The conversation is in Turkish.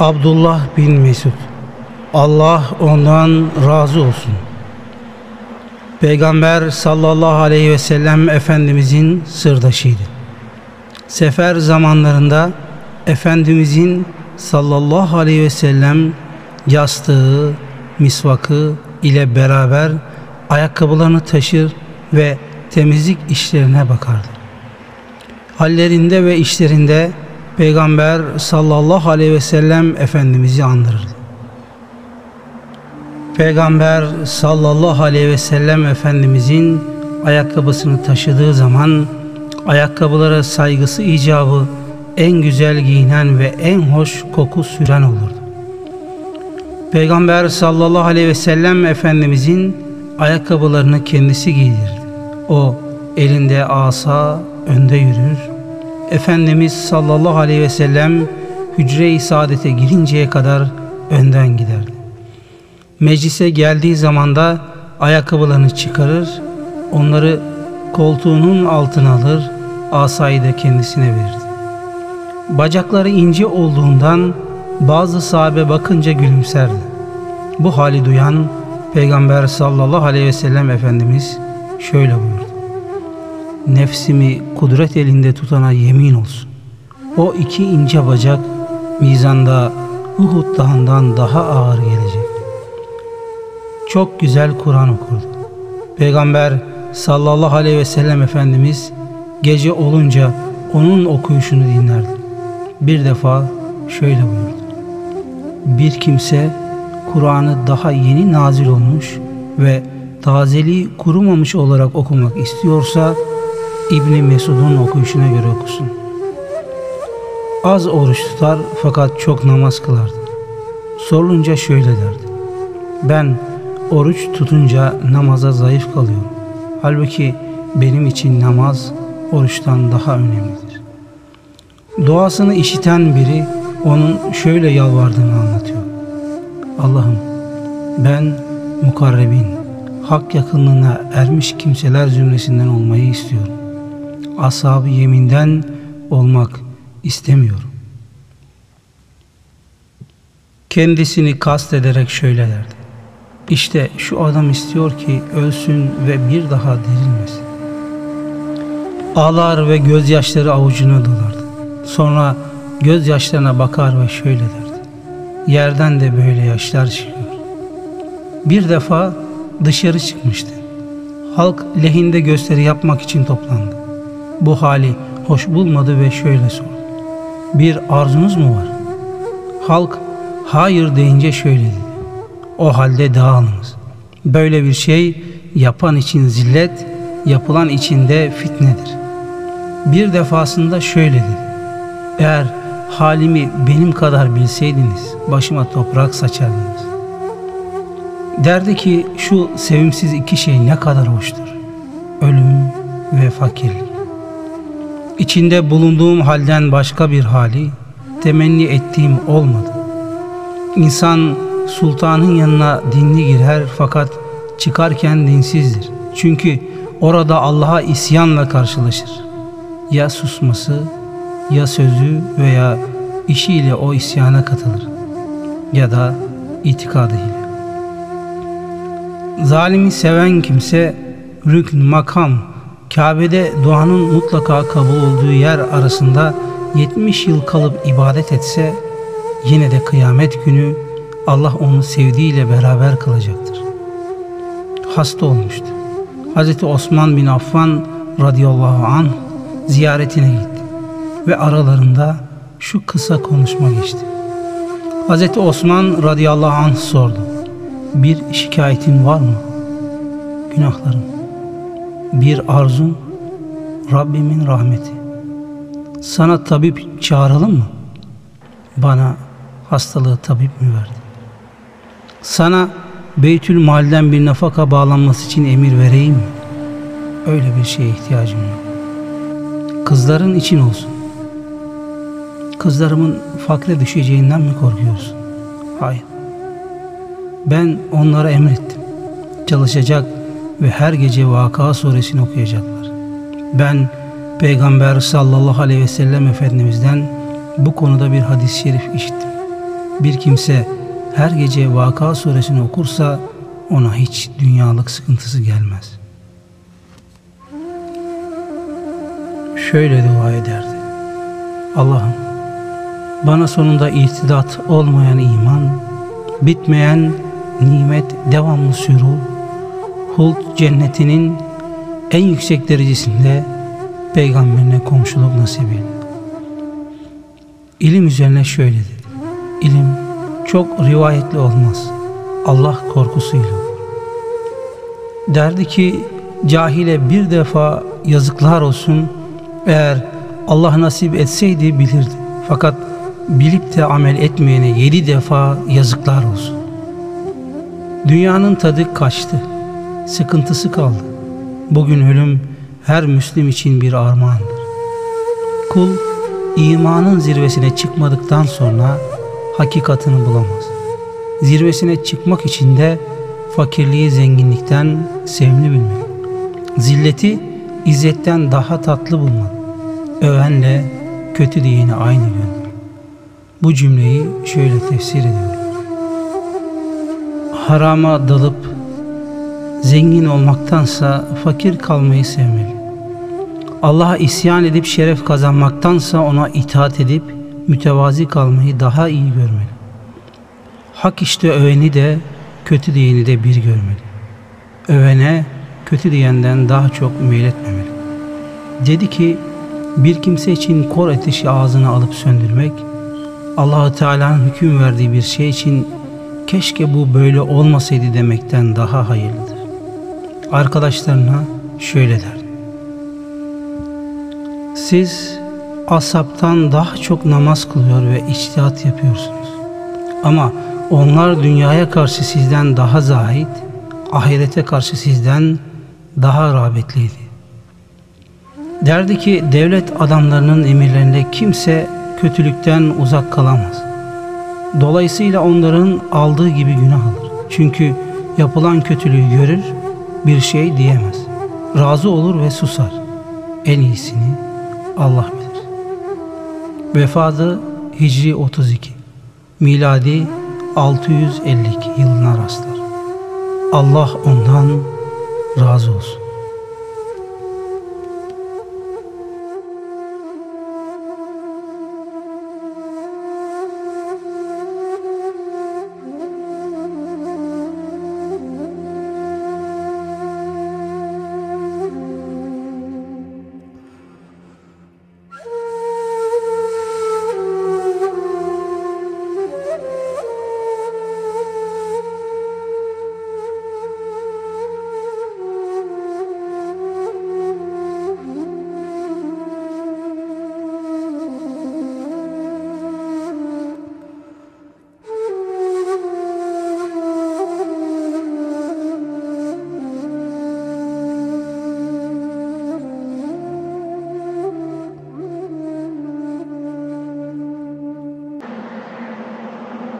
Abdullah bin Mesud Allah ondan razı olsun. Peygamber sallallahu aleyhi ve sellem Efendimizin sırdaşıydı. Sefer zamanlarında Efendimizin sallallahu aleyhi ve sellem yastığı, misvakı ile beraber ayakkabılarını taşır ve temizlik işlerine bakardı. Hallerinde ve işlerinde Peygamber sallallahu aleyhi ve sellem Efendimiz'i andırırdı. Peygamber sallallahu aleyhi ve sellem Efendimizin ayakkabısını taşıdığı zaman ayakkabılara saygısı icabı en güzel giyinen ve en hoş koku süren olurdu. Peygamber sallallahu aleyhi ve sellem Efendimizin ayakkabılarını kendisi giydirirdi. O elinde asa önde yürür. Efendimiz sallallahu aleyhi ve sellem hücre-i saadete girinceye kadar önden giderdi. Meclise geldiği zaman da ayakkabılarını çıkarır, onları koltuğunun altına alır, asayı da kendisine verirdi. Bacakları ince olduğundan bazı sahabe bakınca gülümserdi. Bu hali duyan Peygamber sallallahu aleyhi ve sellem Efendimiz şöyle buyurdu. Nefsimi kudret elinde tutana yemin olsun. O iki ince bacak mizanda Uhud dağından daha ağır gelecek. Çok güzel Kur'an okurdu. Peygamber sallallahu aleyhi ve sellem Efendimiz gece olunca onun okuyuşunu dinlerdi. Bir defa şöyle buyurdu. Bir kimse Kur'an'ı daha yeni nazil olmuş ve tazeliği kurumamış olarak okumak istiyorsa İbni Mesud'un okuyuşuna göre okusun. Az oruç tutar fakat çok namaz kılardı. Sorulunca şöyle derdi. Ben oruç tutunca namaza zayıf kalıyorum. Halbuki benim için namaz oruçtan daha önemlidir. Duasını işiten biri onun şöyle yalvardığını anlatıyor. Allah'ım ben mukarrebin, hak yakınlığına ermiş kimseler zümresinden olmayı istiyorum. Ashab-ı yeminden olmak istemiyorum. Kendisini kast ederek şöyle derdi. İşte şu adam istiyor ki ölsün ve bir daha dirilmesin. Ağlar ve gözyaşları avucuna dolardı. Sonra gözyaşlarına bakar ve şöyle derdi. Yerden de böyle yaşlar çıkıyor. Bir defa dışarı çıkmıştı. Halk lehinde gösteri yapmak için toplandı. Bu hali hoş bulmadı ve şöyle sordu. Bir arzunuz mu var? Halk hayır deyince şöyle dedi. O halde dağılınız. Böyle bir şey yapan için zillet, yapılan için de fitnedir. Bir defasında şöyle dedi. Eğer halimi benim kadar bilseydiniz başıma toprak saçardınız. Derdi ki şu sevimsiz iki şey ne kadar hoştur. Ölüm ve fakirlik. İçinde bulunduğum halden başka bir hali temenni ettiğim olmadı. İnsan sultanın yanına dinli girer fakat çıkarken dinsizdir. Çünkü orada Allah'a isyanla karşılaşır. Ya susması ya sözü veya işiyle o isyana katılır ya da itikadıyla. Zalimi seven kimse rükn, makam, Kabe'de duanın mutlaka kabul olduğu yer arasında 70 yıl kalıp ibadet etse yine de kıyamet günü Allah onu sevdiğiyle beraber kılacaktır. Hasta olmuştu. Hz. Osman bin Affan radıyallahu anh ziyaretine gitti ve aralarında şu kısa konuşma geçti. Hz. Osman radıyallahu anh sordu. Bir şikayetin var mı? Günahlarım. Bir arzum Rabbimin rahmeti. Sana tabip çağıralım mı? Bana hastalığı tabip mi verdi? Sana Beytül Mal'den bir nafaka bağlanması için emir vereyim mi? Öyle bir şeye ihtiyacım yok. Kızların için olsun. Kızlarımın fakre düşeceğinden mi korkuyorsun? Hayır. Ben onlara emrettim. Çalışacak ve her gece Vaka suresini okuyacaklar. Ben Peygamber sallallahu aleyhi ve sellem Efendimiz'den bu konuda bir hadis-i şerif işittim. Bir kimse her gece Vaka suresini okursa ona hiç dünyalık sıkıntısı gelmez. Şöyle dua ederdi. Allah'ım bana sonunda irtidat olmayan iman, bitmeyen nimet devamlı sürur, Hult cennetinin en yüksek derecesinde peygamberine komşuluk nasip eyle. İlim üzerine şöyle dedi. İlim çok rivayetli olmaz. Allah korkusuyla. Derdi ki cahile bir defa yazıklar olsun eğer Allah nasip etseydi bilirdi. Fakat bilip de amel etmeyene yedi defa yazıklar olsun. Dünyanın tadı kaçtı. Sıkıntısı kaldı. Bugün ölüm her Müslim için bir armağandır. Kul imanın zirvesine çıkmadıktan sonra hakikatini bulamaz. Zirvesine çıkmak için de fakirliği zenginlikten sevimli bilmeli. Zilleti izzetten daha tatlı bulmalı. Övenle kötü diyeni aynı görmeli. Bu cümleyi şöyle tefsir ediyorum. Harama dalıp zengin olmaktansa fakir kalmayı sevmeli. Allah'a isyan edip şeref kazanmaktansa ona itaat edip mütevazi kalmayı daha iyi görmeli. Hak işte öveni de kötü diyeni de bir görmeli. Övene kötü diyenden daha çok meyletmemeli. Dedi ki bir kimse için kor ateşi ağzına alıp söndürmek, allah Teala'nın hüküm verdiği bir şey için keşke bu böyle olmasaydı demekten daha hayırlıdır. Arkadaşlarına şöyle der. Siz asaptan daha çok namaz kılıyor ve içtihat yapıyorsunuz. Ama onlar dünyaya karşı sizden daha zahid, ahirete karşı sizden daha rağbetliydi. Derdi ki devlet adamlarının emirlerinde kimse kötülükten uzak kalamaz. Dolayısıyla onların aldığı gibi günah alır. Çünkü yapılan kötülüğü görür, bir şey diyemez. Razı olur ve susar. En iyisini Allah bilir. Vefadı Hicri 32, miladi 652 yılına rastlar. Allah ondan razı olsun.